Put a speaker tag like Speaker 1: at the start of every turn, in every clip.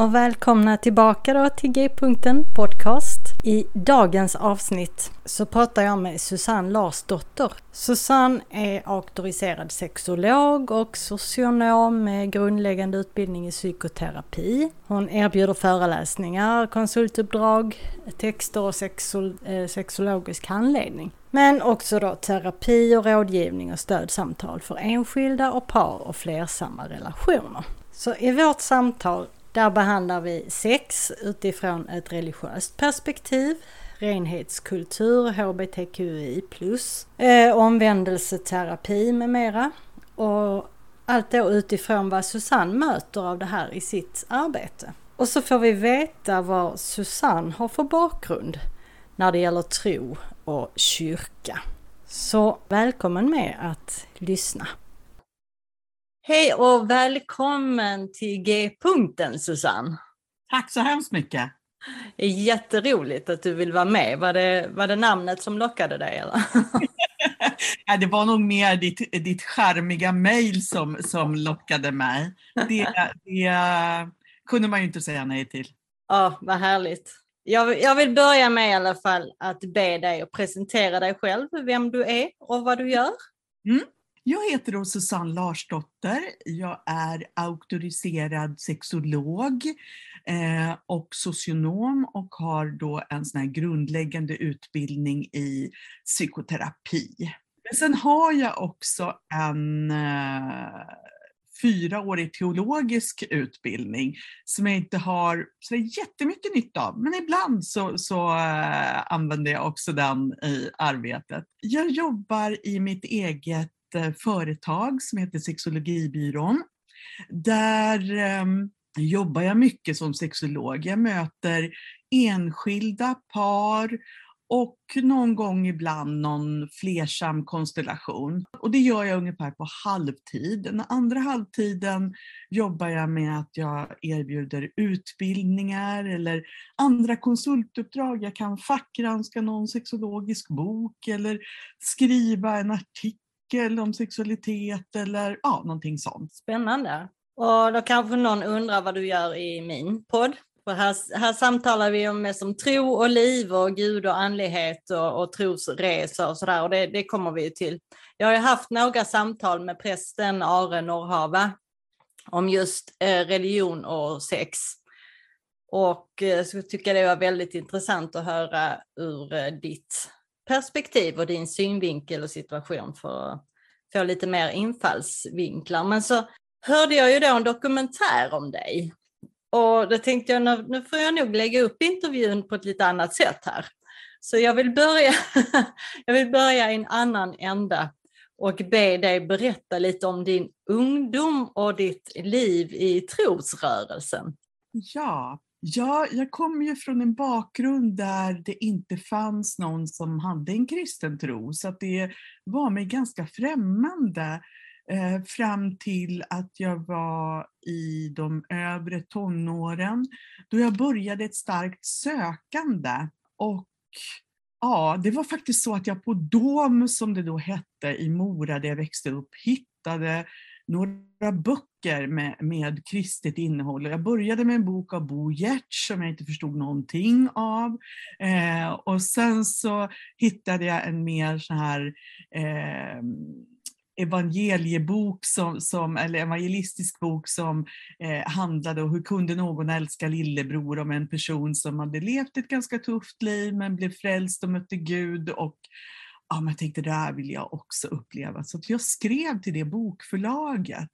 Speaker 1: Och välkomna tillbaka då till G-punkten Podcast. I dagens avsnitt så pratar jag med Susanne Larsdotter. Susanne är auktoriserad sexolog och socionom med grundläggande utbildning i psykoterapi. Hon erbjuder föreläsningar, konsultuppdrag, texter och sexol eh, sexologisk handledning. Men också då terapi och rådgivning och stödsamtal för enskilda och par och flersamma relationer. Så i vårt samtal där behandlar vi sex utifrån ett religiöst perspektiv, renhetskultur, hbtqi+, eh, omvändelseterapi med mera. Och allt då utifrån vad Susanne möter av det här i sitt arbete. Och så får vi veta vad Susanne har för bakgrund när det gäller tro och kyrka. Så välkommen med att lyssna. Hej och välkommen till G-punkten Susanne.
Speaker 2: Tack så hemskt mycket.
Speaker 1: Jätteroligt att du vill vara med. Var det, var det namnet som lockade dig? Eller?
Speaker 2: ja, det var nog mer ditt, ditt charmiga mejl som, som lockade mig. Det, det kunde man ju inte säga nej till.
Speaker 1: Ja, vad härligt. Jag, jag vill börja med i alla fall att be dig att presentera dig själv, vem du är och vad du gör.
Speaker 2: Mm. Jag heter då Susanne Larsdotter. Jag är auktoriserad sexolog eh, och socionom och har då en sån här grundläggande utbildning i psykoterapi. Men sen har jag också en eh, fyraårig teologisk utbildning som jag inte har så jättemycket nytta av, men ibland så, så äh, använder jag också den i arbetet. Jag jobbar i mitt eget ett eh, företag som heter Sexologibyrån. Där ehm, jobbar jag mycket som sexolog. Jag möter enskilda par och någon gång ibland någon flersam konstellation. Och det gör jag ungefär på halvtid. Den andra halvtiden jobbar jag med att jag erbjuder utbildningar eller andra konsultuppdrag. Jag kan fackgranska någon sexologisk bok eller skriva en artikel eller om sexualitet eller ja, någonting sånt.
Speaker 1: Spännande. Och då kanske någon undrar vad du gör i min podd. För här, här samtalar vi om mest om tro och liv och Gud och andlighet och, och trosresor och sådär och det, det kommer vi ju till. Jag har ju haft några samtal med prästen Are Norrhava om just eh, religion och sex. Och eh, så tycker jag det var väldigt intressant att höra ur eh, ditt perspektiv och din synvinkel och situation för att få lite mer infallsvinklar. Men så hörde jag ju då en dokumentär om dig. Och då tänkte jag, nu får jag nog lägga upp intervjun på ett lite annat sätt här. Så jag vill börja, jag vill börja i en annan ända och be dig berätta lite om din ungdom och ditt liv i trosrörelsen.
Speaker 2: Ja, Ja, jag kommer ju från en bakgrund där det inte fanns någon som hade en kristen tro, så att det var mig ganska främmande eh, fram till att jag var i de övre tonåren, då jag började ett starkt sökande. Och ja, det var faktiskt så att jag på Dom, som det då hette, i Mora där jag växte upp, hittade några böcker med, med kristet innehåll. Jag började med en bok av Bo Giertz som jag inte förstod någonting av. Eh, och sen så hittade jag en mer så här eh, evangeliebok som, som, eller evangelistisk bok som eh, handlade om hur kunde någon älska lillebror om en person som hade levt ett ganska tufft liv men blev frälst och mötte Gud och ja, men jag tänkte det här vill jag också uppleva. Så jag skrev till det bokförlaget.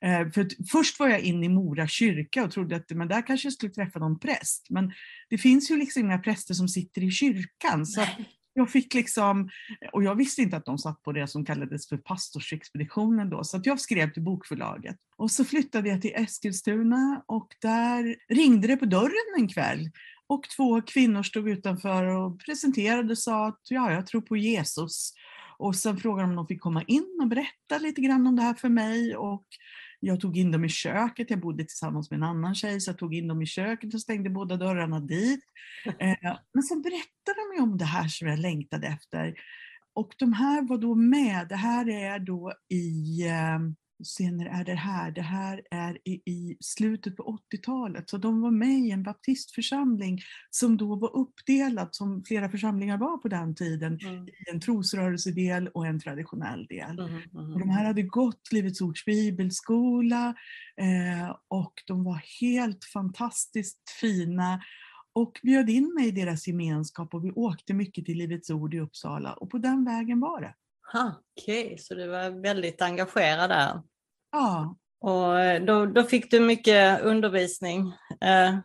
Speaker 2: Eh, för först var jag inne i Mora kyrka och trodde att men där kanske jag skulle träffa någon präst. Men det finns ju liksom inga präster som sitter i kyrkan. Så jag fick liksom, och jag visste inte att de satt på det som kallades för pastorsexpeditionen då, så jag skrev till bokförlaget. Och så flyttade jag till Eskilstuna och där ringde det på dörren en kväll och två kvinnor stod utanför och presenterade och sa att ja, jag tror på Jesus. Och sen frågade de om de fick komma in och berätta lite grann om det här för mig. Och jag tog in dem i köket, jag bodde tillsammans med en annan tjej, så jag tog in dem i köket och stängde båda dörrarna dit. Eh, men sen berättade de om det här som jag längtade efter. Och de här var då med, det här är då i eh, senare är det här, det här är i, i slutet på 80-talet. Så de var med i en baptistförsamling som då var uppdelad, som flera församlingar var på den tiden, mm. i en trosrörelsedel och en traditionell del. Mm, mm, och de här hade gått Livets Ords bibelskola eh, och de var helt fantastiskt fina och bjöd in mig i deras gemenskap och vi åkte mycket till Livets Ord i Uppsala och på den vägen var det.
Speaker 1: Okej, okay, så du var väldigt engagerad där?
Speaker 2: Ja.
Speaker 1: Och eh, då, då fick du mycket undervisning? Uh,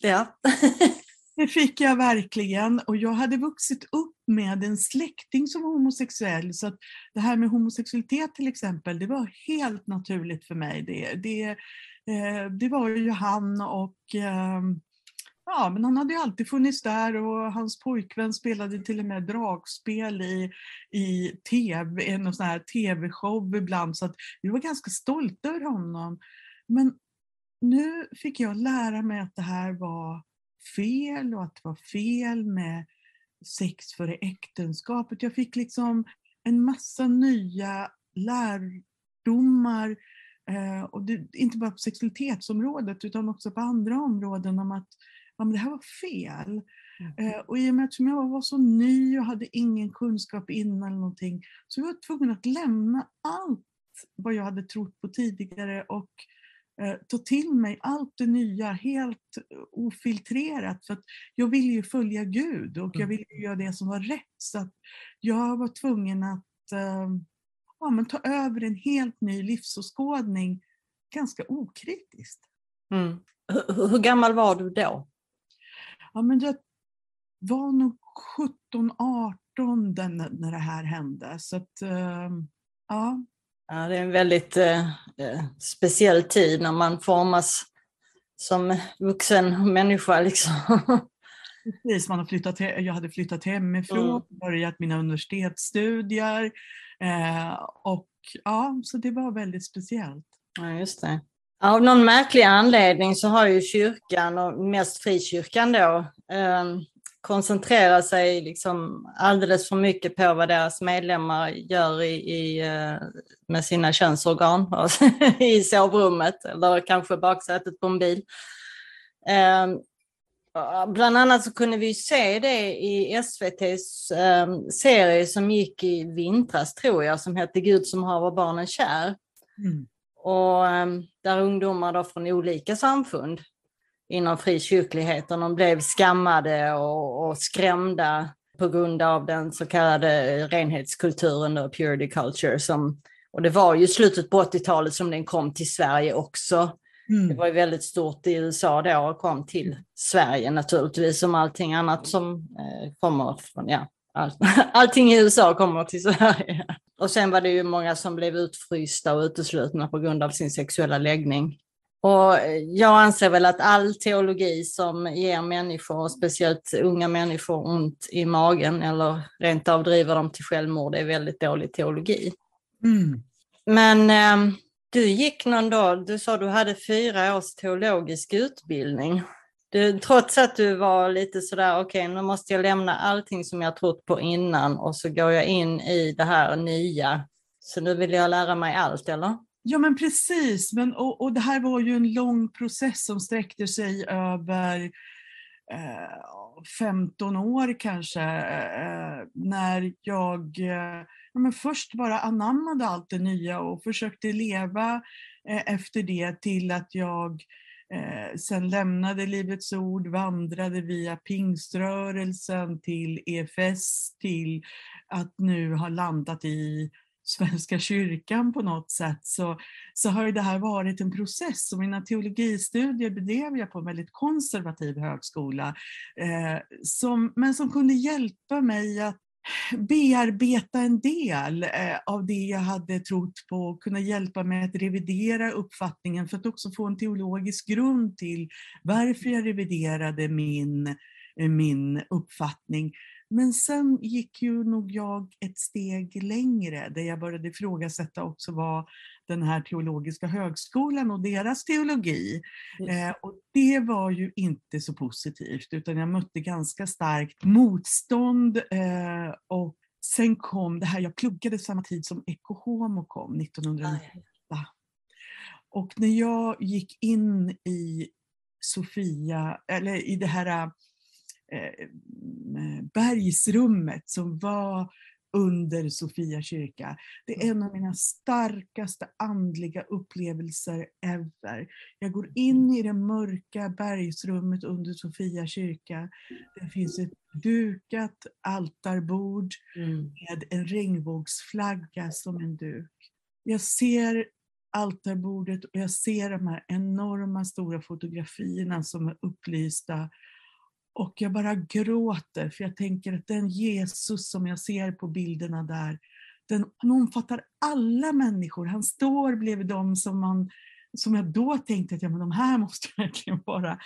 Speaker 1: ja.
Speaker 2: det fick jag verkligen och jag hade vuxit upp med en släkting som var homosexuell så att det här med homosexualitet till exempel, det var helt naturligt för mig. Det, det, eh, det var ju han och Ja, men han hade ju alltid funnits där och hans pojkvän spelade till och med dragspel i, i tv, en sån här tv-show ibland så att vi var ganska stolta över honom. Men nu fick jag lära mig att det här var fel och att det var fel med sex före äktenskapet. Jag fick liksom en massa nya lärdomar eh, och det, inte bara på sexualitetsområdet utan också på andra områden om att ja, men det här var fel. Mm. Eh, och i och med att jag var så ny och hade ingen kunskap innan eller någonting, så var jag tvungen att lämna allt vad jag hade trott på tidigare och eh, ta till mig allt det nya helt ofiltrerat. För att jag ville ju följa Gud och jag mm. ville göra det som var rätt. Så att jag var tvungen att eh, ja, men ta över en helt ny livsåskådning ganska okritiskt.
Speaker 1: Mm. Hur, hur gammal var du då?
Speaker 2: Ja, men jag var nog 17, 18 den, när det här hände. Så att, uh, ja.
Speaker 1: ja. Det är en väldigt uh, speciell tid när man formas som vuxen människa. Liksom.
Speaker 2: Precis, man har flyttat jag hade flyttat hemifrån, mm. börjat mina universitetsstudier. Eh, och ja, så det var väldigt speciellt.
Speaker 1: Ja, just det. Av någon märklig anledning så har ju kyrkan, och mest frikyrkan då, eh, koncentrerat sig liksom alldeles för mycket på vad deras medlemmar gör i, i eh, med sina könsorgan i sovrummet eller kanske baksätet på en bil. Eh, Bland annat så kunde vi se det i SVTs eh, serie som gick i vintras tror jag, som hette Gud som haver barnen kär. Mm. Och ehm, där ungdomar då från olika samfund inom frikyrkligheten de blev skammade och, och skrämda på grund av den så kallade renhetskulturen, och purity culture. Som, och det var ju slutet på 80-talet som den kom till Sverige också. Mm. Det var ju väldigt stort i USA då och kom till Sverige naturligtvis som allting annat som eh, kommer från, ja, all, allting i USA kommer till Sverige. Och sen var det ju många som blev utfrysta och uteslutna på grund av sin sexuella läggning. Och jag anser väl att all teologi som ger människor, speciellt unga människor, ont i magen eller rent av driver dem till självmord är väldigt dålig teologi. Mm. Men eh, du gick någon dag, du sa du hade fyra års teologisk utbildning. Du, trots att du var lite sådär, okej okay, nu måste jag lämna allting som jag trott på innan och så går jag in i det här nya. Så nu vill jag lära mig allt, eller?
Speaker 2: Ja men precis, men, och, och det här var ju en lång process som sträckte sig över eh, 15 år kanske, eh, när jag eh, ja, men först bara anammade allt det nya och försökte leva efter det till att jag Eh, sen lämnade Livets Ord, vandrade via pingströrelsen till EFS, till att nu ha landat i Svenska kyrkan på något sätt så, så har det här varit en process och mina teologistudier bedrev jag på en väldigt konservativ högskola eh, som, men som kunde hjälpa mig att bearbeta en del eh, av det jag hade trott på, kunna hjälpa mig att revidera uppfattningen för att också få en teologisk grund till varför jag reviderade min, min uppfattning. Men sen gick ju nog jag ett steg längre där jag började ifrågasätta också vad den här teologiska högskolan och deras teologi. Eh, och det var ju inte så positivt utan jag mötte ganska starkt motstånd eh, och sen kom det här, jag pluggade samma tid som Ecce Homo kom 1998. Och när jag gick in i Sofia, eller i det här bergsrummet som var under Sofia kyrka. Det är en av mina starkaste andliga upplevelser ever. Jag går in i det mörka bergsrummet under Sofia kyrka. Det finns ett dukat altarbord mm. med en regnbågsflagga som en duk. Jag ser altarbordet och jag ser de här enorma stora fotografierna som är upplysta och jag bara gråter för jag tänker att den Jesus som jag ser på bilderna där, den, omfattar alla människor. Han står bredvid dem som, man, som jag då tänkte att ja, men de här måste verkligen vara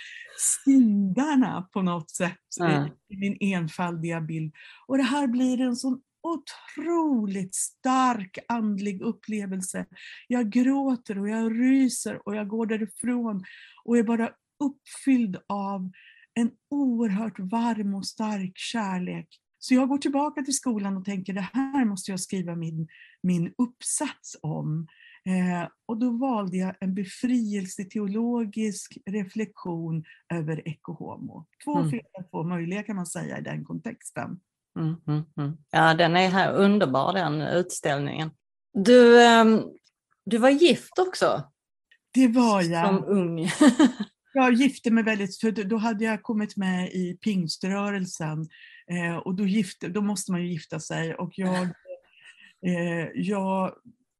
Speaker 2: syndarna på något sätt mm. i min enfaldiga bild. Och det här blir en sån otroligt stark andlig upplevelse. Jag gråter och jag ryser och jag går därifrån och är bara uppfylld av en oerhört varm och stark kärlek. Så jag går tillbaka till skolan och tänker det här måste jag skriva min, min uppsats om. Eh, och då valde jag en befrielseteologisk reflektion över Ecce Homo. Två mm. flera, två möjliga kan man säga i den kontexten.
Speaker 1: Mm, mm, mm. ja, den är här underbar den utställningen. Du, eh, du var gift också?
Speaker 2: Det var jag.
Speaker 1: Som ung.
Speaker 2: Jag gifte mig väldigt, för då hade jag kommit med i pingströrelsen eh, och då, gifte, då måste man ju gifta sig och jag, eh, jag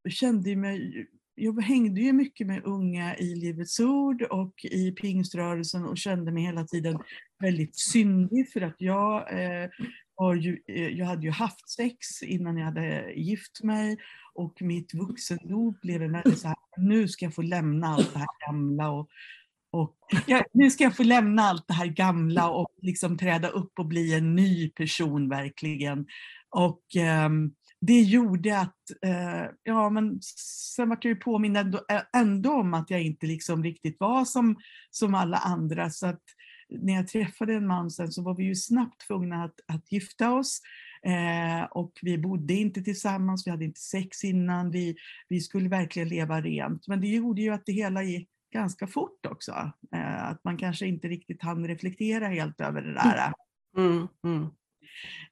Speaker 2: kände mig jag hängde ju mycket med unga i Livets Ord och i pingströrelsen och kände mig hela tiden väldigt syndig för att jag, eh, var ju, eh, jag hade ju haft sex innan jag hade gift mig och mitt vuxendop blev en väldigt så här, nu ska jag få lämna allt det här gamla och och jag, nu ska jag få lämna allt det här gamla och liksom träda upp och bli en ny person verkligen. Och eh, det gjorde att, eh, ja men sen vart jag ju påmind ändå, ändå, om att jag inte liksom riktigt var som, som alla andra. Så att när jag träffade en man sen så var vi ju snabbt tvungna att, att gifta oss. Eh, och vi bodde inte tillsammans, vi hade inte sex innan, vi, vi skulle verkligen leva rent. Men det gjorde ju att det hela gick ganska fort också. Eh, att man kanske inte riktigt hann reflektera helt över det där. Mm, mm.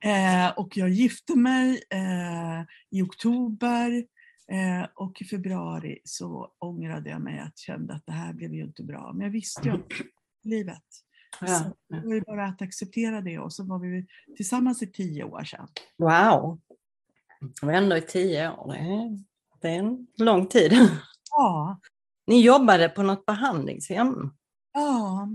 Speaker 2: Eh, och jag gifte mig eh, i oktober eh, och i februari så ångrade jag mig att kände att det här blev ju inte bra. Men jag visste ju att livet. Ja, så det var ju bara att acceptera det och så var vi tillsammans i tio år sedan.
Speaker 1: Wow! Det var ändå i tio år. Det är, det är en lång tid.
Speaker 2: Ja,
Speaker 1: ni jobbade på något behandlingshem?
Speaker 2: Ja,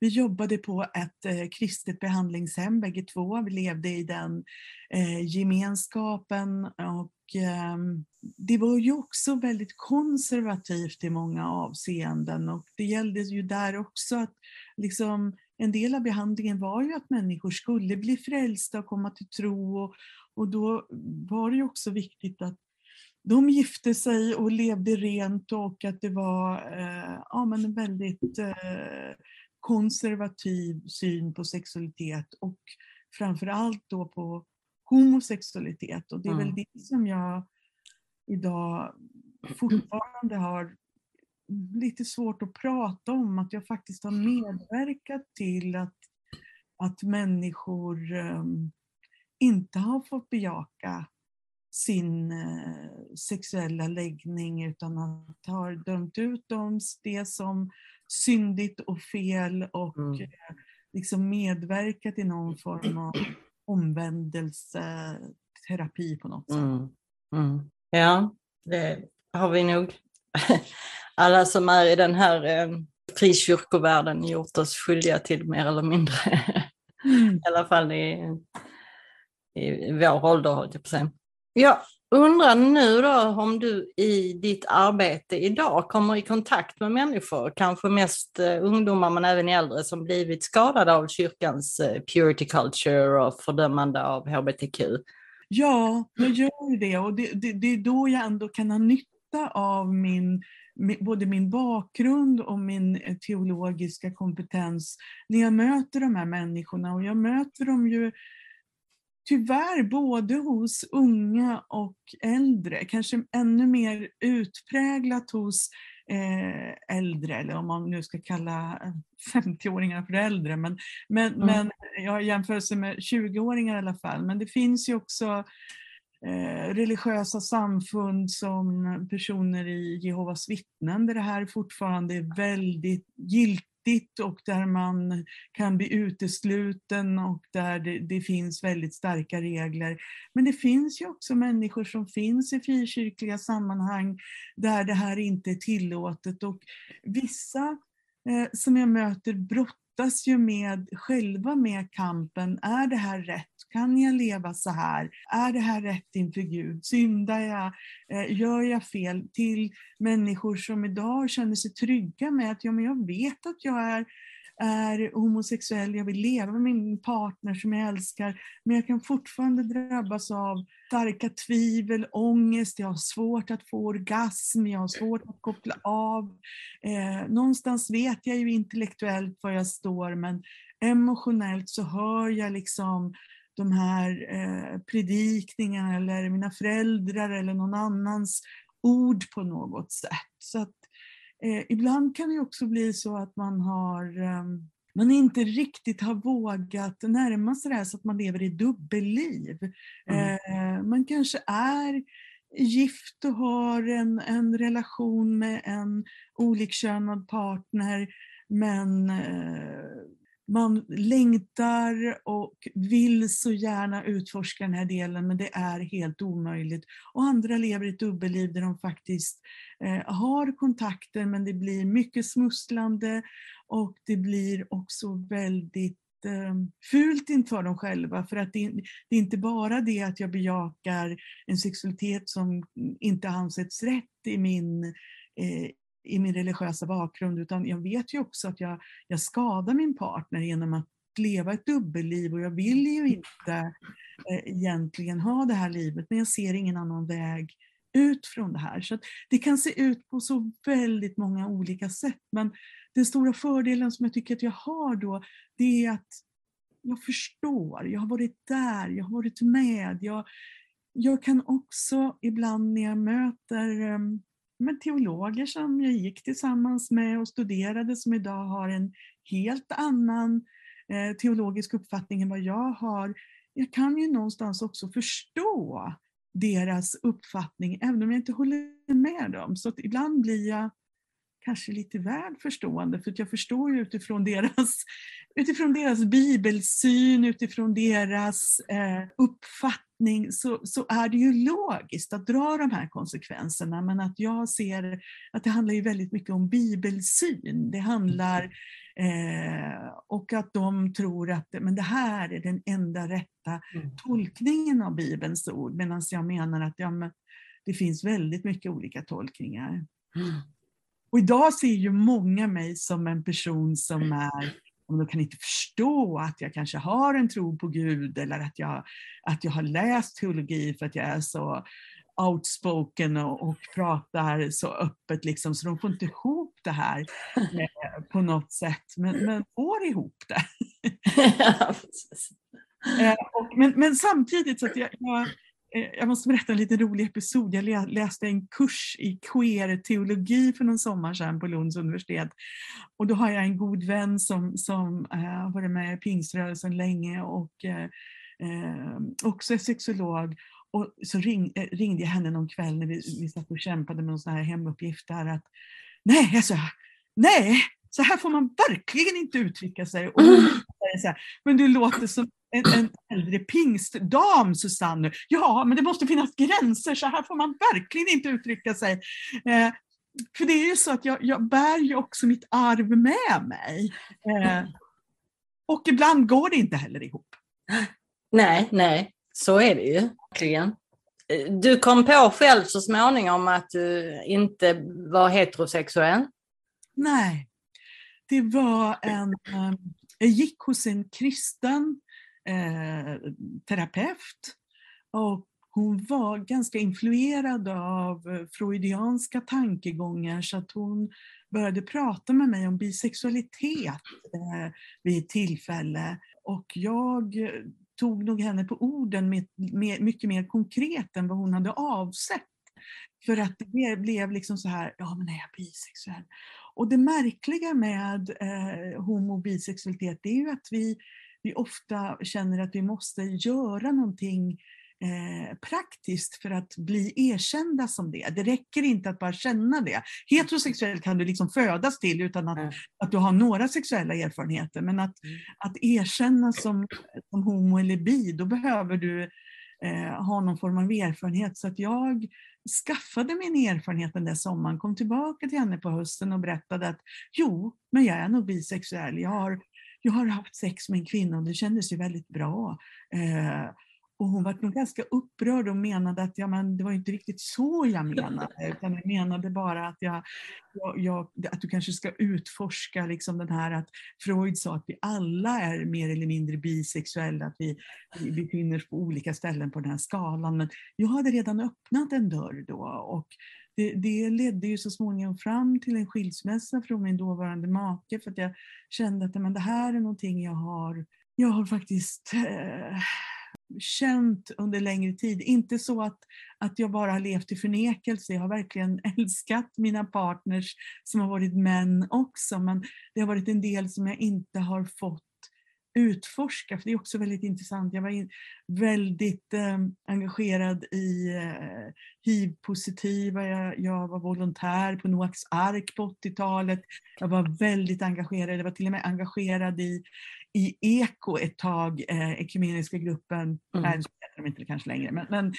Speaker 2: vi jobbade på ett eh, kristet behandlingshem bägge två. Vi levde i den eh, gemenskapen och eh, det var ju också väldigt konservativt i många avseenden och det gällde ju där också att liksom, en del av behandlingen var ju att människor skulle bli frälsta och komma till tro och, och då var det ju också viktigt att de gifte sig och levde rent och att det var eh, ja, men en väldigt eh, konservativ syn på sexualitet och framförallt då på homosexualitet. Och det är mm. väl det som jag idag fortfarande har lite svårt att prata om, att jag faktiskt har medverkat till att att människor um, inte har fått bejaka sin uh, sexuella läggning utan att har dömt ut dem det som syndigt och fel och mm. uh, liksom medverkat i någon form av omvändelseterapi på något sätt. Mm.
Speaker 1: Mm. Ja, det har vi nog alla som är i den här eh, frikyrkovärlden gjort oss skyldiga till mer eller mindre. Mm. I alla fall i, i vår ålder, höll jag på sig. Jag undrar nu då om du i ditt arbete idag kommer i kontakt med människor, kanske mest eh, ungdomar men även äldre, som blivit skadade av kyrkans eh, purity culture och fördömande av hbtq.
Speaker 2: Ja, jag gör det och det, det, det är då jag ändå kan ha nytta av min både min bakgrund och min eh, teologiska kompetens när jag möter de här människorna. Och jag möter dem ju tyvärr både hos unga och äldre, kanske ännu mer utpräglat hos eh, äldre, eller om man nu ska kalla 50-åringar för äldre, men, men, mm. men jag jämförelse med 20-åringar i alla fall. Men det finns ju också Eh, religiösa samfund som personer i Jehovas vittnen där det här fortfarande är väldigt giltigt och där man kan bli utesluten och där det, det, finns väldigt starka regler. Men det finns ju också människor som finns i frikyrkliga sammanhang där det här inte är tillåtet och vissa eh, som jag möter brottas ju med, själva med kampen, är det här rätt? Kan jag leva så här? Är det här rätt inför Gud? Syndar jag? Eh, gör jag fel? Till människor som idag känner sig trygga med att ja, men jag vet att jag är är homosexuell, jag vill leva med min partner som jag älskar, men jag kan fortfarande drabbas av starka tvivel, ångest, jag har svårt att få orgasm, jag har svårt att koppla av. Eh, någonstans vet jag ju intellektuellt var jag står, men emotionellt så hör jag liksom de här eh, predikningarna eller mina föräldrar eller någon annans ord på något sätt. Så att, eh, ibland kan det också bli så att man har eh, man inte riktigt har vågat närma sig det här så att man lever i dubbelliv. Mm. Eh, man kanske är gift och har en, en relation med en olikkönad partner men eh, man längtar och vill så gärna utforska den här delen men det är helt omöjligt. Och andra lever ett dubbelliv där de faktiskt eh, har kontakter men det blir mycket smusslande och det blir också väldigt eh, fult inför dem själva för att det, det är inte bara det att jag bejakar en sexualitet som inte ansetts rätt i min eh, i min religiösa bakgrund utan jag vet ju också att jag, jag skadar min partner genom att leva ett dubbelliv och jag vill ju inte eh, egentligen ha det här livet men jag ser ingen annan väg ut från det här. Så Det kan se ut på så väldigt många olika sätt men den stora fördelen som jag tycker att jag har då det är att jag förstår, jag har varit där, jag har varit med. Jag, jag kan också ibland när jag möter um, med teologer som jag gick tillsammans med och studerade som idag har en helt annan eh, teologisk uppfattning än vad jag har. Jag kan ju någonstans också förstå deras uppfattning även om jag inte håller med dem. Så ibland blir jag kanske lite väl förstående för jag förstår ju utifrån deras, utifrån deras bibelsyn, utifrån deras eh, uppfattning så, så är det ju logiskt att dra de här konsekvenserna men att jag ser att det handlar ju väldigt mycket om bibelsyn. Det handlar eh, och att de tror att men det här är den enda rätta mm. tolkningen av Bibelns ord medan jag menar att ja, men det finns väldigt mycket olika tolkningar. Mm. Och idag ser ju många mig som en person som mm. Är de kan inte förstå att jag kanske har en tro på Gud eller att jag, att jag har läst teologi för att jag är så outspoken och, och pratar så öppet liksom, så de får inte ihop det här eh, på något sätt, men, men får ihop det. eh, och, men, men samtidigt så att jag, jag jag måste berätta en liten rolig episod. Jag läste en kurs i queer-teologi för någon sommar sedan på Lunds universitet. Och då har jag en god vän som, som äh, har varit med i pingströrelsen länge och äh, också är sexolog. Och så ring, ringde jag henne någon kväll när vi, vi satt och kämpade med någon sån här hemuppgift där att nej, jag sa, nej, så här får man verkligen inte uttrycka sig. Och så här, men du låter som en, en äldre pingstdam Susanne. Ja, men det måste finnas gränser, så här får man verkligen inte uttrycka sig. Eh, för det är ju så att jag, jag bär ju också mitt arv med mig. Eh, och ibland går det inte heller ihop.
Speaker 1: Nej, nej, så är det ju verkligen. Du kom på själv så småningom att du inte var heterosexuell?
Speaker 2: Nej, det var en... Eh, jag gick hos en kristen eh, terapeut och hon var ganska influerad av eh, freudianska tankegångar så att hon började prata med mig om bisexualitet eh, vid ett tillfälle. Och jag eh, tog nog henne på orden med, med, mycket mer konkret än vad hon hade avsett. För att det blev liksom så här, ja men är jag bisexuell? Och det märkliga med eh, homo och bisexualitet det är ju att vi, vi ofta känner att vi måste göra någonting eh, praktiskt för att bli erkända som det. Det räcker inte att bara känna det. Heterosexuell kan du liksom födas till utan att, mm. att du har några sexuella erfarenheter. Men att, mm. att erkänna som, som homo eller bi, då behöver du eh, ha någon form av erfarenhet. Så att jag skaffade min erfarenhet den där sommaren, kom tillbaka till henne på hösten och berättade att jo, men jag är nog bisexuell. Jag har, jag har haft sex med en kvinna och det kändes ju väldigt bra. Eh, och hon var nog ganska upprörd och menade att ja, men det var inte riktigt så jag menade, utan jag menade bara att, jag, jag, jag, att du kanske ska utforska liksom den här att Freud sa att vi alla är mer eller mindre bisexuella, att vi, vi befinner oss på olika ställen på den här skalan. Men jag hade redan öppnat en dörr då och det, det, ledde ju så småningom fram till en skilsmässa från min dåvarande make för att jag kände att men det här är någonting jag har, jag har faktiskt eh, känt under längre tid. Inte så att, att jag bara har levt i förnekelse, jag har verkligen älskat mina partners som har varit män också, men det har varit en del som jag inte har fått utforska, för det är också väldigt intressant. Jag var in, väldigt eh, engagerad i eh, hiv-positiva, jag, jag, var volontär på Noaks ark på 80-talet. Jag var väldigt engagerad, jag var till och med engagerad i, i Eko ett tag, eh, ekumeniska gruppen, mm. nej det de inte kanske längre, men, men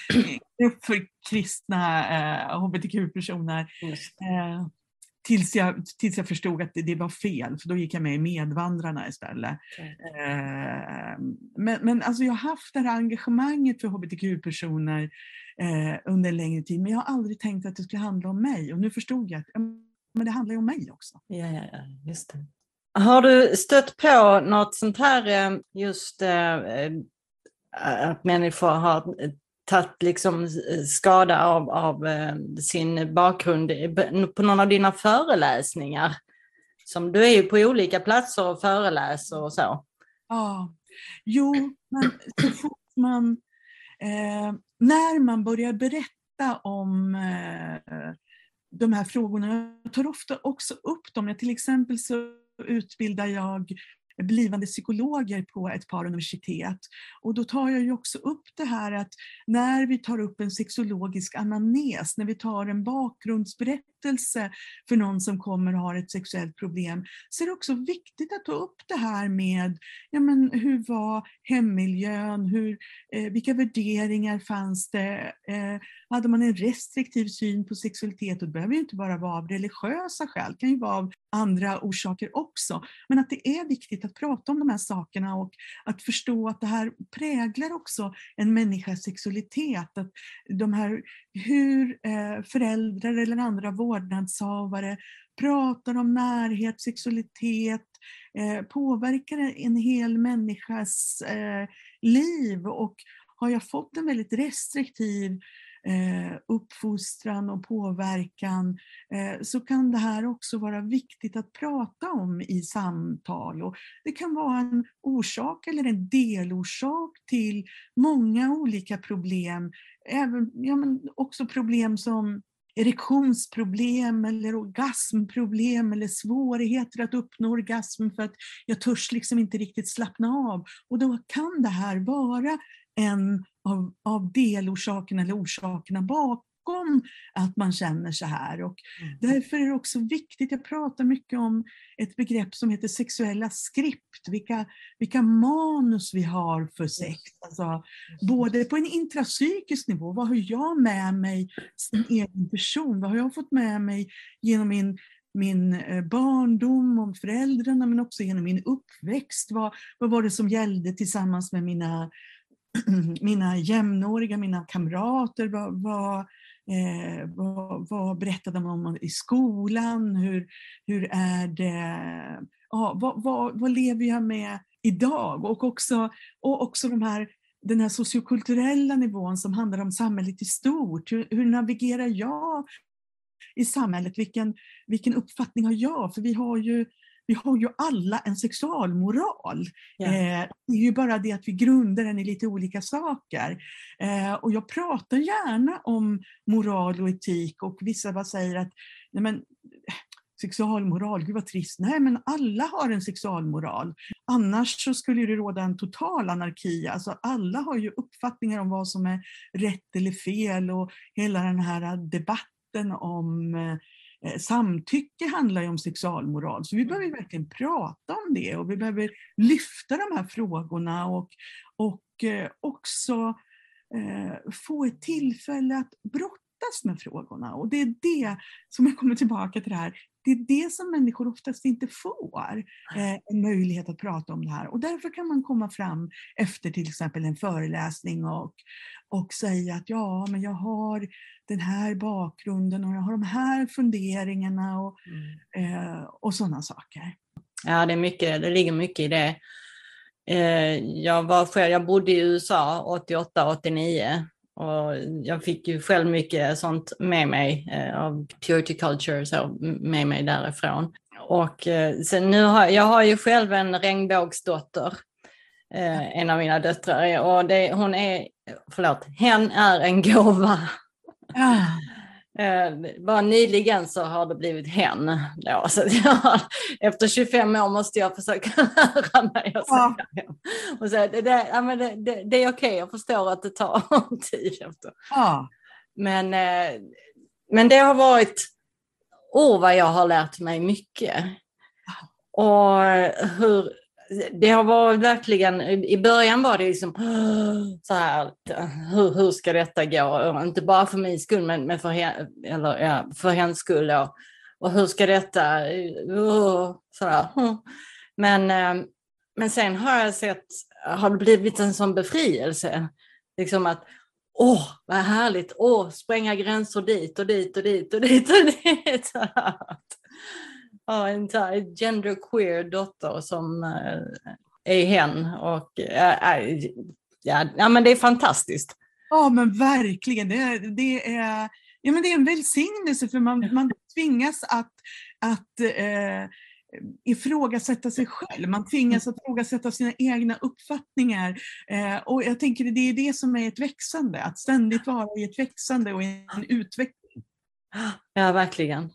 Speaker 2: grupp för kristna eh, hbtq-personer. Eh, tills, jag, tills jag förstod att det, det, var fel, för då gick jag med i Medvandrarna istället. Mm. Eh, men men alltså jag har haft det här engagemanget för hbtq-personer eh, under en längre tid, men jag har aldrig tänkt att det skulle handla om mig. Och nu förstod jag att men det handlar ju om mig också.
Speaker 1: Ja, ja, ja just det. Har du stött på något sånt här eh, just äh, att människor har tagit liksom eh, skada av, av eh, sin bakgrund på någon av dina föreläsningar? Som du är ju på olika platser och föreläser och så.
Speaker 2: Ja, jo, men så fort man, eh, när man börjar berätta om eh, de här frågorna, jag tar ofta också upp dem. Jag, till exempel så utbildar jag blivande psykologer på ett par universitet. Och då tar jag ju också upp det här att när vi tar upp en sexologisk anamnes, när vi tar en bakgrundsberättelse för någon som kommer och har ett sexuellt problem, så är det också viktigt att ta upp det här med ja men, hur var hemmiljön, hur, eh, vilka värderingar fanns det, eh, hade man en restriktiv syn på sexualitet, och det behöver ju inte bara vara av religiösa skäl, det kan ju vara av andra orsaker också. Men att det är viktigt att prata om de här sakerna och att förstå att det här präglar också en människas sexualitet. Att de här, hur eh, föräldrar eller andra vårdnadshavare pratar om närhet, sexualitet, eh, påverkar en hel människas eh, liv och har jag fått en väldigt restriktiv eh, uppfostran och påverkan eh, så kan det här också vara viktigt att prata om i samtal. Och det kan vara en orsak eller en delorsak till många olika problem. Även, ja, men också problem som erektionsproblem eller orgasmproblem eller svårigheter att uppnå orgasm för att jag törs liksom inte riktigt slappna av. Och då kan det här vara en av, av delorsakerna eller orsakerna bakom att man känner så här. Och mm. Därför är det också viktigt, jag pratar mycket om ett begrepp som heter sexuella skript, vilka, vilka manus vi har för sex. Alltså, både på en intrapsykisk nivå, vad har jag med mig som egen person? Vad har jag fått med mig genom min min eh, barndom, om föräldrarna, men också genom min uppväxt. Vad, vad var det som gällde tillsammans med mina mina jämnåriga, mina kamrater, vad, vad, eh, vad, vad berättade de om i skolan? Hur, hur är det? Ja, vad, vad, vad lever jag med idag? Och också, och också de här, den här sociokulturella nivån som handlar om samhället i stort. Hur, hur navigerar jag i samhället? Vilken, vilken uppfattning har jag? För vi har ju vi har ju alla en sexualmoral. Eh, det är ju bara det att vi grundar den i lite olika saker. Eh, och jag pratar gärna om moral och etik och vissa bara säger att nej men, sexualmoral, gud vad trist. Nej, men alla har en sexualmoral. Annars så skulle det råda en total anarki. Alltså alla har ju uppfattningar om vad som är rätt eller fel och hela den här debatten om Eh, samtycke handlar ju om sexualmoral, så vi mm. behöver verkligen prata om det och vi behöver lyfta de här frågorna och, och eh, också eh, få ett tillfälle att brottas med frågorna. Och det är det som jag kommer tillbaka till det här, det är det som människor oftast inte får, eh, en möjlighet att prata om det här. Och därför kan man komma fram efter till exempel en föreläsning och, och säga att ja, men jag har den här bakgrunden och jag har de här funderingarna och, mm. eh, och sådana saker.
Speaker 1: Ja, det, är mycket, det ligger mycket i det. Eh, jag, var själv, jag bodde i USA 88-89 och jag fick ju själv mycket sånt med mig eh, av purity culture så, med mig därifrån. Och eh, sen nu har jag har ju själv en regnbågsdotter, eh, en av mina döttrar, och det, hon är, förlåt, hen är en gåva. Ah. Eh, bara nyligen så har det blivit hen. Då, så jag, efter 25 år måste jag försöka lära mig att säga ja. hem. Och så, det, det, ja, men det, det, det är okej, okay. jag förstår att det tar tid. Efter. Ja. Men, eh, men det har varit, åh oh, vad jag har lärt mig mycket. Och hur det har varit verkligen, i början var det liksom så här, hur, hur ska detta gå? Inte bara för min skull, men, men för, hen, eller, ja, för hennes skull. Och, och hur ska detta, Så här. Men, eh, men sen har jag sett, har det blivit en sån befrielse. Liksom att, åh, vad härligt, åh, spränga gränser dit och dit och dit och dit och dit. ja, en genderqueer dotter som äh, är hen och äh, ja, ja, men det är fantastiskt.
Speaker 2: Ja men verkligen, det, det, är, ja, men det är en välsignelse för man, man tvingas att, att eh, ifrågasätta sig själv. Man tvingas att ifrågasätta sina egna uppfattningar. Eh, och jag tänker att det är det som är ett växande, att ständigt vara i ett växande och i en utveckling.
Speaker 1: Ja, verkligen.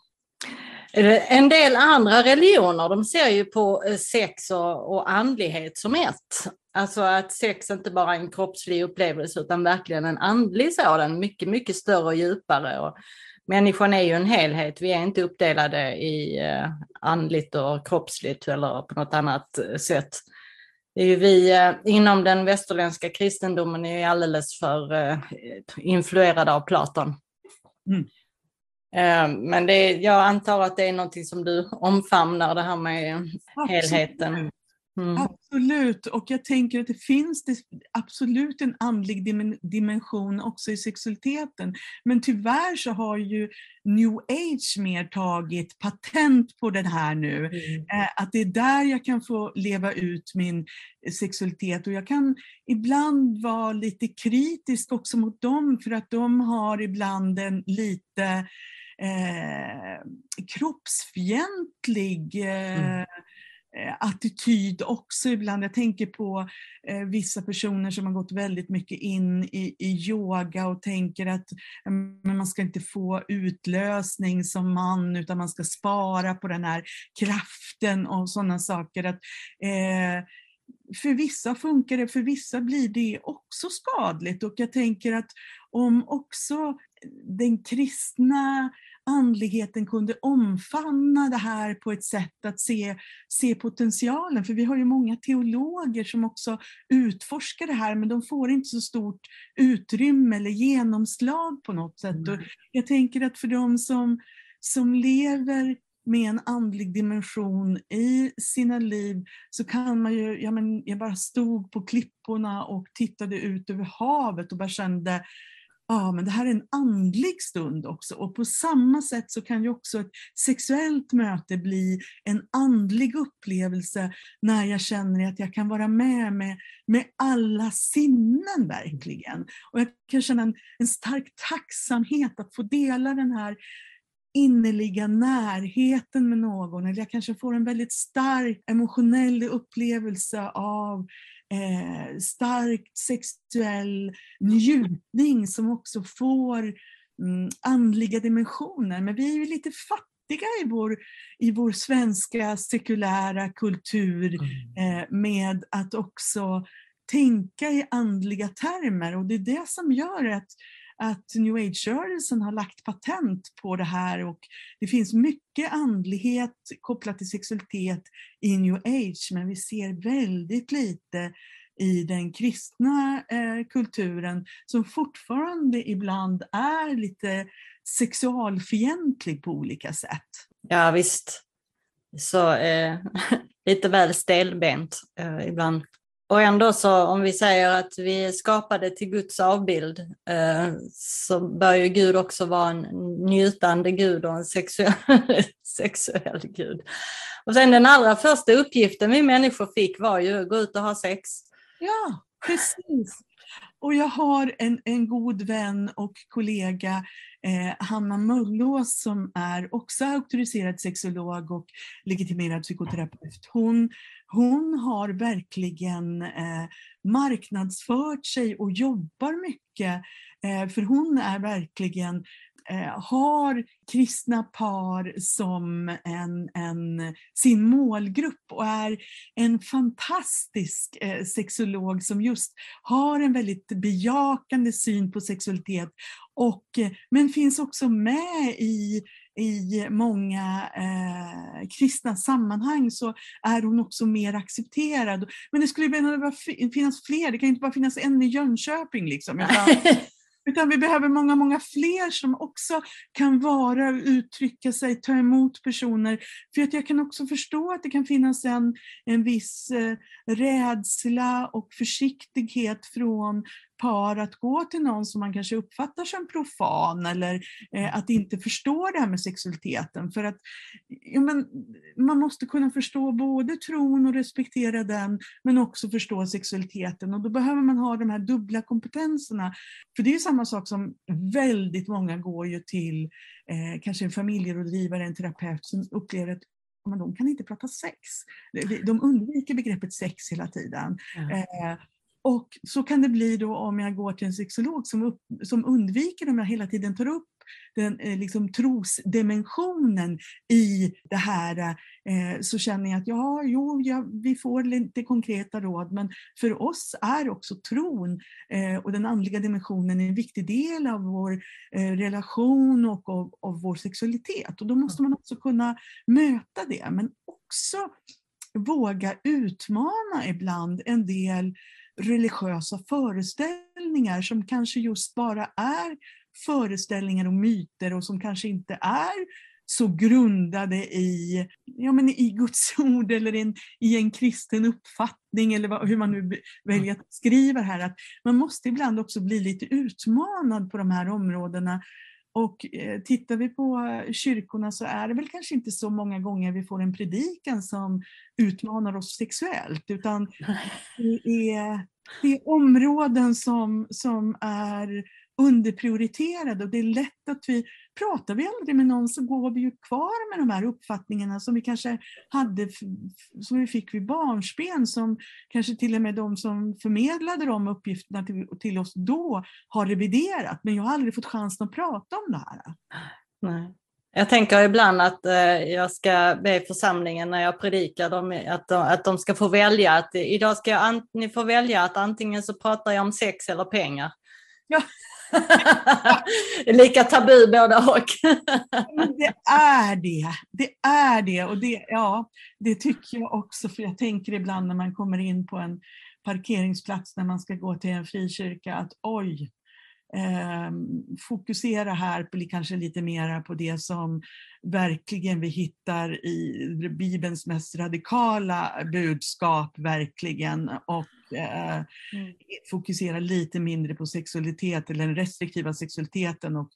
Speaker 1: Eh, en del andra religioner de ser ju på eh, sex och, och andlighet som ett. Alltså att sex inte bara är en kroppslig upplevelse utan verkligen en andlig sådan, mycket, mycket större och djupare. Och människan är ju en helhet, vi är inte uppdelade i eh, andligt och kroppsligt eller på något annat sätt. Det är ju vi inom den västerländska kristendomen är alldeles för influerade av Platon. Mm. Eh, men det, jag antar att det är någonting som du omfamnar, det här med Absolut. helheten.
Speaker 2: Mm. Absolut, och jag tänker att det finns det absolut en andlig dimension också i sexualiteten. Men tyvärr så har ju new age mer tagit patent på det här nu. Mm. Eh, att det är där jag kan få leva ut min sexualitet och jag kan ibland vara lite kritisk också mot dem för att de har ibland en lite eh, kroppsfientlig eh, mm Eh, attityd också ibland. Jag tänker på eh, vissa personer som har gått väldigt mycket in i, i yoga och tänker att man ska inte få utlösning som man utan man ska spara på den här kraften och sådana saker. Att, eh, för vissa funkar det, för vissa blir det också skadligt och jag tänker att om också den kristna andligheten kunde omfamna det här på ett sätt att se, se potentialen. För vi har ju många teologer som också utforskar det här men de får inte så stort utrymme eller genomslag på något sätt. Mm. Och jag tänker att för de som, som lever med en andlig dimension i sina liv så kan man ju, ja men jag bara stod på klipporna och tittade ut över havet och bara kände ja, men det här är en andlig stund också. Och på samma sätt så kan ju också ett sexuellt möte bli en andlig upplevelse när jag känner att jag kan vara med med, med alla sinnen verkligen. Och jag kan känna en, en stark tacksamhet att få dela den här innerliga närheten med någon, eller jag kanske får en väldigt stark emotionell upplevelse av eh, starkt sexuell njutning som också får mm, andliga dimensioner. Men vi är ju lite fattiga i vår, i vår svenska sekulära kultur mm. eh, med att också tänka i andliga termer och det är det som gör att att new age-rörelsen har lagt patent på det här och det finns mycket andlighet kopplat till sexualitet i new age men vi ser väldigt lite i den kristna eh, kulturen som fortfarande ibland är lite sexualfientlig på olika sätt.
Speaker 1: Ja visst. Så eh, lite väl stelbent eh, ibland. Och ändå så om vi säger att vi är skapade till Guds avbild eh, så bör ju Gud också vara en njutande Gud och en sexuell, sexuell Gud. Och sen den allra första uppgiften vi människor fick var ju att gå ut och ha sex.
Speaker 2: Ja, precis. Och jag har en, en god vän och kollega, eh, Hanna Mullås, som är också auktoriserad sexolog och legitimerad psykoterapeut. Hon, hon har verkligen eh, marknadsfört sig och jobbar mycket, eh, för hon är verkligen Eh, har kristna par som en, en, sin målgrupp och är en fantastisk eh, sexolog som just har en väldigt bejakande syn på sexualitet och, eh, men finns också med i i många eh, kristna sammanhang så är hon också mer accepterad. Men det skulle behöva finnas fler, det kan inte bara finnas en i Jönköping. Liksom. Utan vi behöver många, många fler som också kan vara, uttrycka sig, ta emot personer. För att jag kan också förstå att det kan finnas en, en viss eh, rädsla och försiktighet från par att gå till någon som man kanske uppfattar som profan eller eh, att inte förstå det här med sexualiteten. För att ja, men, man måste kunna förstå både tron och respektera den, men också förstå sexualiteten. Och då behöver man ha de här dubbla kompetenserna. För det är samma sak som väldigt många går ju till eh, kanske en familjerådgivare, en terapeut som upplever att men de kan inte prata sex. De undviker begreppet sex hela tiden. Mm. Eh, och så kan det bli då om jag går till en sexolog som, upp, som undviker om jag hela tiden tar upp den eh, liksom, trosdimensionen i det här eh, så känner jag att ja, jo, ja, vi får lite konkreta råd. Men för oss är också tron eh, och den andliga dimensionen en viktig del av vår eh, relation och av, av vår sexualitet. Och då måste man också kunna möta det men också våga utmana ibland en del religiösa föreställningar som kanske just bara är föreställningar och myter och som kanske inte är så grundade i, ja, men i Guds ord eller en, i en kristen uppfattning eller vad, hur man nu väljer att skriva här. Att man måste ibland också bli lite utmanad på de här områdena och eh, tittar vi på kyrkorna så är det väl kanske inte så många gånger vi får en predikan som utmanar oss sexuellt, utan det är, det är områden som, som är underprioriterade och det är lätt att vi, pratar vi aldrig med någon så går vi ju kvar med de här uppfattningarna som vi kanske hade, som vi fick vid barnsben, som kanske till och med de som förmedlade de uppgifterna till, till oss då har reviderat, men jag har aldrig fått chansen att prata om det här.
Speaker 1: Nej. Jag tänker ibland att eh, jag ska be församlingen när jag predikar dem, att, de, att de ska få välja att idag ska jag, ni får välja att antingen så pratar jag om sex eller pengar. Ja. Lika tabu båda och.
Speaker 2: det är det. Det är det. Och det, ja, det tycker jag också, för jag tänker ibland när man kommer in på en parkeringsplats när man ska gå till en frikyrka att oj, eh, fokusera här på kanske lite mera på det som verkligen vi hittar i Bibelns mest radikala budskap verkligen och eh, mm. fokusera lite mindre på sexualitet eller den restriktiva sexualiteten och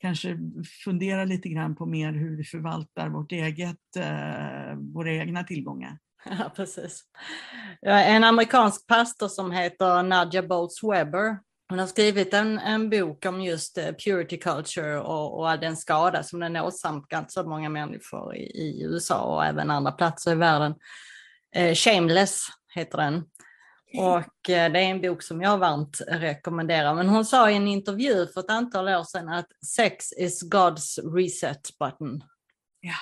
Speaker 2: kanske fundera lite grann på mer hur vi förvaltar vårt eget, eh, våra egna tillgångar.
Speaker 1: Ja, precis. En amerikansk pastor som heter Nadja Boltz Weber hon har skrivit en, en bok om just uh, purity culture och, och all den skada som den åsamkat så många människor i, i, USA och även andra platser i världen. Uh, Shameless heter den. Och uh, det är en bok som jag varmt rekommenderar. Men hon sa i en intervju för ett antal år sedan att sex is God's reset button.
Speaker 2: Ja.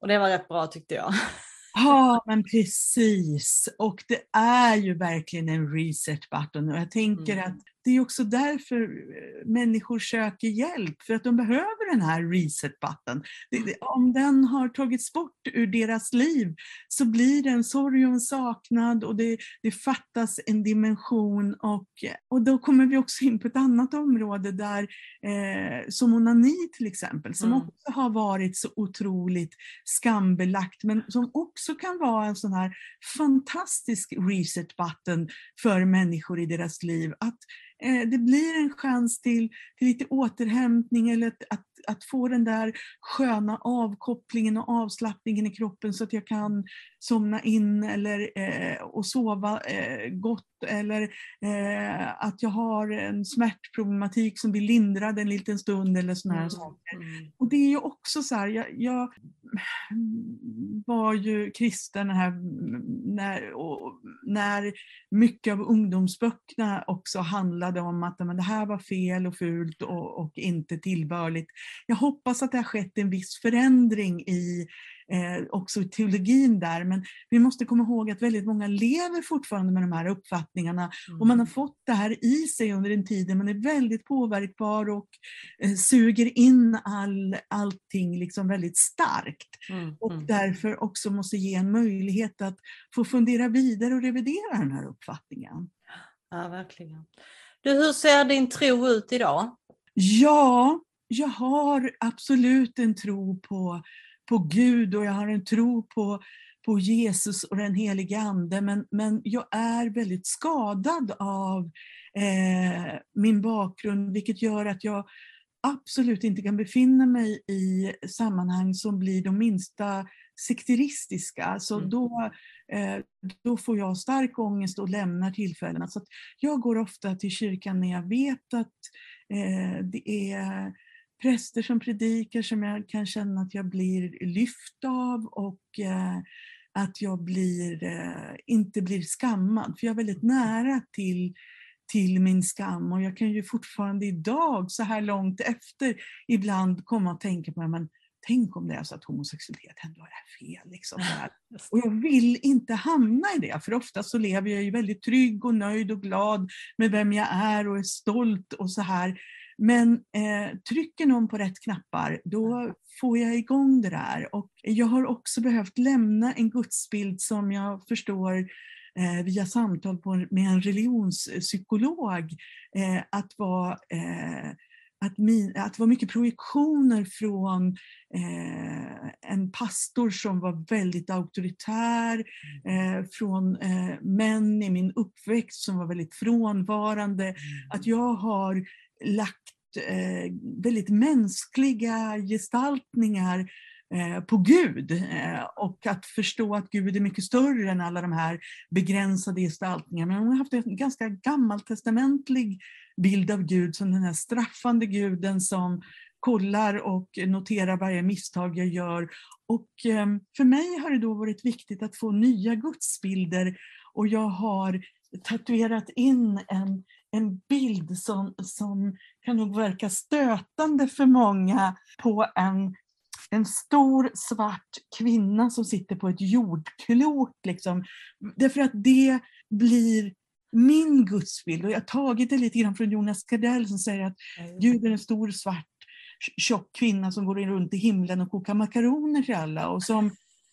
Speaker 1: Och det var rätt bra tyckte jag.
Speaker 2: Ja, men precis. Och det är ju verkligen en reset button och jag tänker mm. att det är också därför eh, människor söker hjälp, för att de behöver den här reset-button. Om den har tagits bort ur deras liv så blir det en sorg och en saknad och det, det fattas en dimension och, och då kommer vi också in på ett annat område där, eh, som onani till exempel, som mm. också har varit så otroligt skambelagt men som också kan vara en sån här fantastisk reset-button för människor i deras liv. Att Eh, det blir en chans till, till lite återhämtning eller att, att, att, få den där sköna avkopplingen och avslappningen i kroppen så att jag kan somna in eller, eh, och sova eh, gott eller eh, att jag har en smärtproblematik som blir lindrad en liten stund eller sådana här mm. saker. Och det är ju också så här, jag, jag var ju kristen här när, när mycket av ungdomsböckerna också handlade om att men det här var fel och fult och, och inte tillbörligt. Jag hoppas att det har skett en viss förändring i eh, också teologin där. Men vi måste komma ihåg att väldigt många lever fortfarande med de här uppfattningarna mm. och man har mm. fått det här i sig under en tid. Man är väldigt påverkbar och eh, suger in all, allting liksom väldigt starkt. Mm. Och mm. därför också måste ge en möjlighet att få fundera vidare och revidera den här uppfattningen.
Speaker 1: Ja, verkligen. Du, hur ser din tro ut idag?
Speaker 2: Ja, jag har absolut en tro på på Gud och jag har en tro på, på Jesus och den helige Ande, men, men jag är väldigt skadad av eh, min bakgrund, vilket gör att jag absolut inte kan befinna mig i sammanhang som blir de minsta sekteristiska. Så mm. då, eh, då får jag stark ångest och lämnar tillfällena. Så jag går ofta till kyrkan när jag vet att eh, det är präster som predikar som jag kan känna att jag blir lyft av och eh, att jag blir, eh, inte blir skammad. För jag är väldigt nära till, till min skam och jag kan ju fortfarande idag, så här långt efter, ibland komma och tänka på men tänk om det är så att homosexualitet ändå är fel. Liksom, och jag vill inte hamna i det, för ofta så lever jag ju väldigt trygg och nöjd och glad med vem jag är och är stolt och så här. Men eh, trycker någon på rätt knappar, då får jag igång det där. Och jag har också behövt lämna en gudsbild som jag förstår eh, via samtal på, med en religionspsykolog, eh, att vara eh, att, min, att det var mycket projektioner från eh, en pastor som var väldigt auktoritär, eh, från eh, män i min uppväxt som var väldigt frånvarande. Att jag har lagt eh, väldigt mänskliga gestaltningar eh, på Gud eh, och att förstå att Gud är mycket större än alla de här begränsade gestaltningarna. Men hon har haft en ganska gammaltestamentlig bild av Gud som den här straffande guden som kollar och noterar varje misstag jag gör. Och eh, för mig har det då varit viktigt att få nya gudsbilder och jag har tatuerat in en, en bild som, som kan nog verka stötande för många på en, en stor svart kvinna som sitter på ett jordklot. Liksom. Därför att det blir min gudsbild. Och jag har tagit det lite grann från Jonas Gardell som säger att Gud är en stor svart tjock kvinna som går runt i himlen och kokar makaroner till alla. Och som,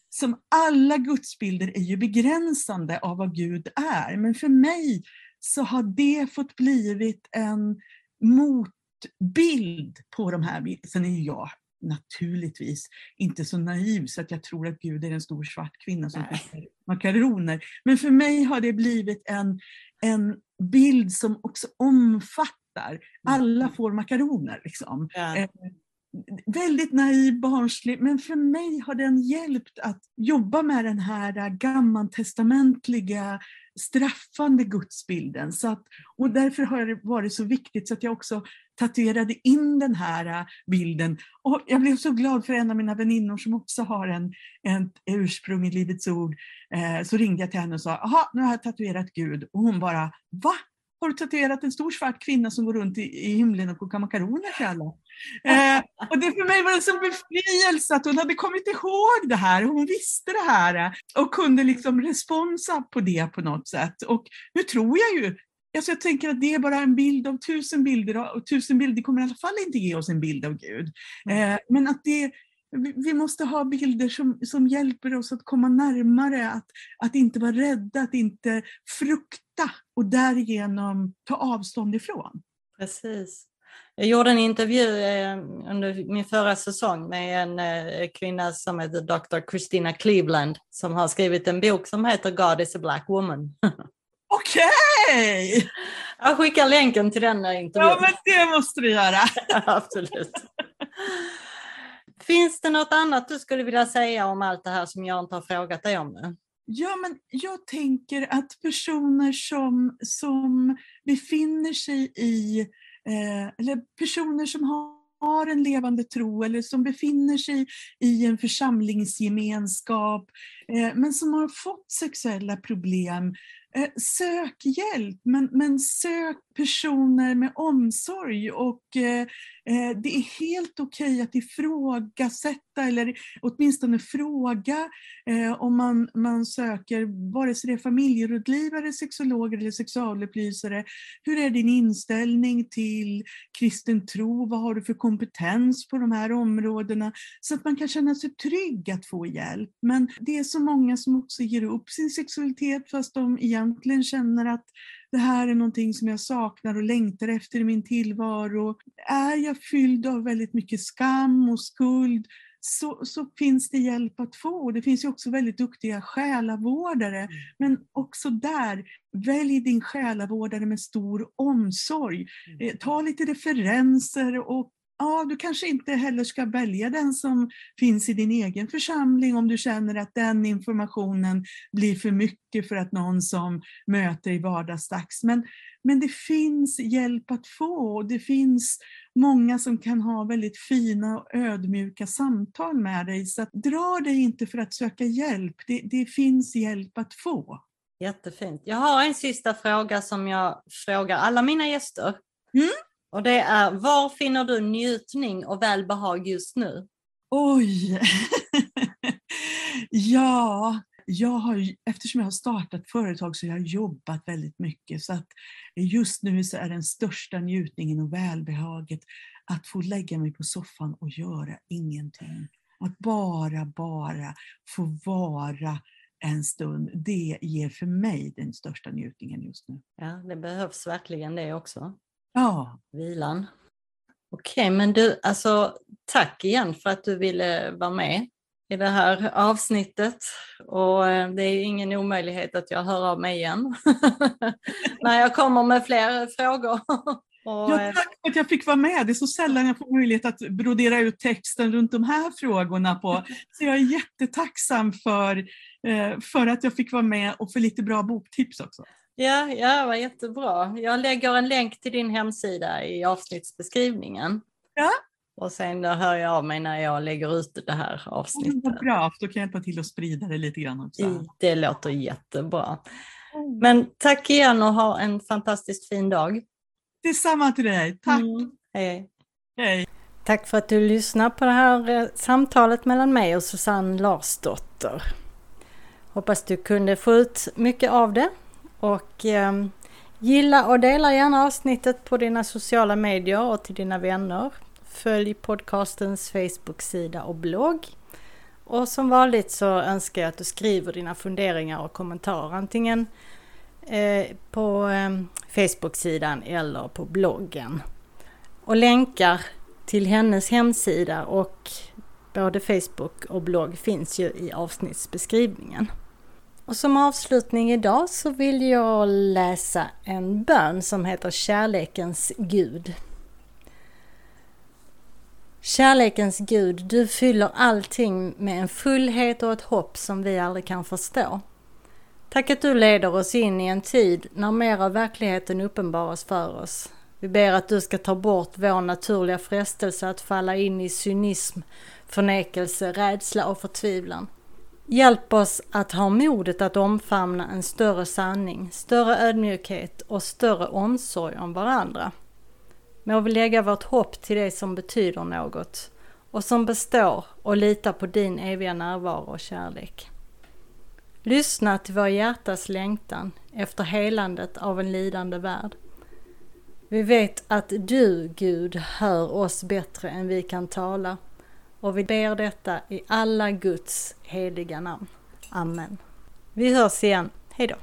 Speaker 2: som alla gudsbilder är ju begränsande av vad Gud är. Men för mig så har det fått blivit en motbild på de här bilderna. Sen är jag naturligtvis inte så naiv så att jag tror att Gud är en stor svart kvinna som kokar makaroner. Men för mig har det blivit en, en bild som också omfattar, mm. alla får makaroner. Liksom. Ja. Eh, väldigt naiv, barnslig, men för mig har den hjälpt att jobba med den här gammaltestamentliga straffande gudsbilden. Så att, och därför har det varit så viktigt så att jag också tatuerade in den här äh, bilden. Och jag blev så glad för en av mina väninnor som också har en, en ursprung i Livets Ord. Eh, så ringde jag till henne och sa, jaha, nu har jag tatuerat Gud. Och hon bara, va? Har du tatuerat en stor svart kvinna som går runt i, i himlen och kokar makaroner till alla? Eh, och det för mig var en sån befrielse att hon hade kommit ihåg det här, hon visste det här och kunde liksom responsa på det på något sätt. Och nu tror jag ju, alltså jag tänker att det är bara en bild av tusen bilder och tusen bilder kommer i alla fall inte ge oss en bild av Gud. Eh, men att det vi måste ha bilder som, som hjälper oss att komma närmare, att, att inte vara rädda, att inte frukta och därigenom ta avstånd ifrån.
Speaker 1: Precis. Jag gjorde en intervju eh, under min förra säsong med en eh, kvinna som heter Dr. Christina Cleveland som har skrivit en bok som heter God is a black woman.
Speaker 2: Okej! Okay.
Speaker 1: Jag skickar länken till den intervjun.
Speaker 2: Ja, men det måste du göra.
Speaker 1: Absolut. Finns det något annat du skulle vilja säga om allt det här som jag inte har frågat dig om nu?
Speaker 2: Ja, men jag tänker att personer som, som befinner sig i, eh, eller personer som har har en levande tro eller som befinner sig i en församlingsgemenskap eh, men som har fått sexuella problem Eh, sök hjälp, men, men sök personer med omsorg och eh, eh det är helt okej okay att ifrågasätta eller åtminstone fråga eh, om man, man söker, vare sig det är familjerådgivare, sexologer eller sexualupplysare. Hur är din inställning till kristen tro? Vad har du för kompetens på de här områdena? Så att man kan känna sig trygg att få hjälp. Men det är så många som också ger upp sin sexualitet fast de egentligen känner att det här är någonting som jag saknar och längtar efter i min tillvaro. Är jag fylld av väldigt mycket skam och skuld så, så finns det hjälp att få. Det finns ju också väldigt duktiga själavårdare. Mm. Men också där, välj din själavårdare med stor omsorg. Mm. Eh, ta lite referenser och ja, du kanske inte heller ska välja den som finns i din egen församling om du känner att den informationen blir för mycket för att någon som möter i vardagsdags. Men, men det finns hjälp att få och det finns många som kan ha väldigt fina och ödmjuka samtal med dig. Så dra dig inte för att söka hjälp, det, det finns hjälp att få.
Speaker 1: Jättefint. Jag har en sista fråga som jag frågar alla mina gäster. Mm? Och det är, var finner du njutning och välbehag just nu?
Speaker 2: Oj! ja, jag har, eftersom jag har startat företag så har jag jobbat väldigt mycket. Så att just nu så är den största njutningen och välbehaget att få lägga mig på soffan och göra ingenting. Att bara, bara få vara en stund, det ger för mig den största njutningen just nu.
Speaker 1: Ja, det behövs verkligen det också.
Speaker 2: Ja.
Speaker 1: Vilan. Okej, men du, alltså tack igen för att du ville vara med i det här avsnittet. Och eh, det är ingen omöjlighet att jag hör av mig igen när jag kommer med fler frågor.
Speaker 2: Och, ja, tack för att jag fick vara med. Det är så sällan jag får möjlighet att brodera ut texten runt de här frågorna. på. Så jag är jättetacksam för, eh, för att jag fick vara med och för lite bra boktips också.
Speaker 1: Ja, ja, vad jättebra. Jag lägger en länk till din hemsida i avsnittsbeskrivningen.
Speaker 2: Ja.
Speaker 1: Och sen då hör jag av mig när jag lägger ut det här avsnittet.
Speaker 2: Ja, bra, då kan jag hjälpa till att sprida det lite grann också.
Speaker 1: Det låter jättebra. Mm. Men tack igen och ha en fantastiskt fin dag.
Speaker 2: Detsamma till dig. Tack.
Speaker 1: Mm. Hej.
Speaker 2: Hej.
Speaker 1: Tack för att du lyssnar på det här eh, samtalet mellan mig och Susanne Larsdotter. Hoppas du kunde få ut mycket av det och eh, gilla och dela gärna avsnittet på dina sociala medier och till dina vänner. Följ podcastens Facebook-sida och blogg. Och som vanligt så önskar jag att du skriver dina funderingar och kommentarer antingen eh, på eh, Facebook-sidan eller på bloggen. Och länkar till hennes hemsida och både Facebook och blogg finns ju i avsnittsbeskrivningen. Och som avslutning idag så vill jag läsa en bön som heter Kärlekens Gud. Kärlekens Gud, du fyller allting med en fullhet och ett hopp som vi aldrig kan förstå. Tack att du leder oss in i en tid när mer av verkligheten uppenbaras för oss. Vi ber att du ska ta bort vår naturliga frestelse att falla in i cynism, förnekelse, rädsla och förtvivlan. Hjälp oss att ha modet att omfamna en större sanning, större ödmjukhet och större omsorg om varandra. Må vi lägga vårt hopp till det som betyder något och som består och lita på din eviga närvaro och kärlek. Lyssna till vår hjärtas längtan efter helandet av en lidande värld. Vi vet att du, Gud, hör oss bättre än vi kan tala och vi ber detta i alla Guds heliga namn. Amen. Vi hörs igen. Hejdå!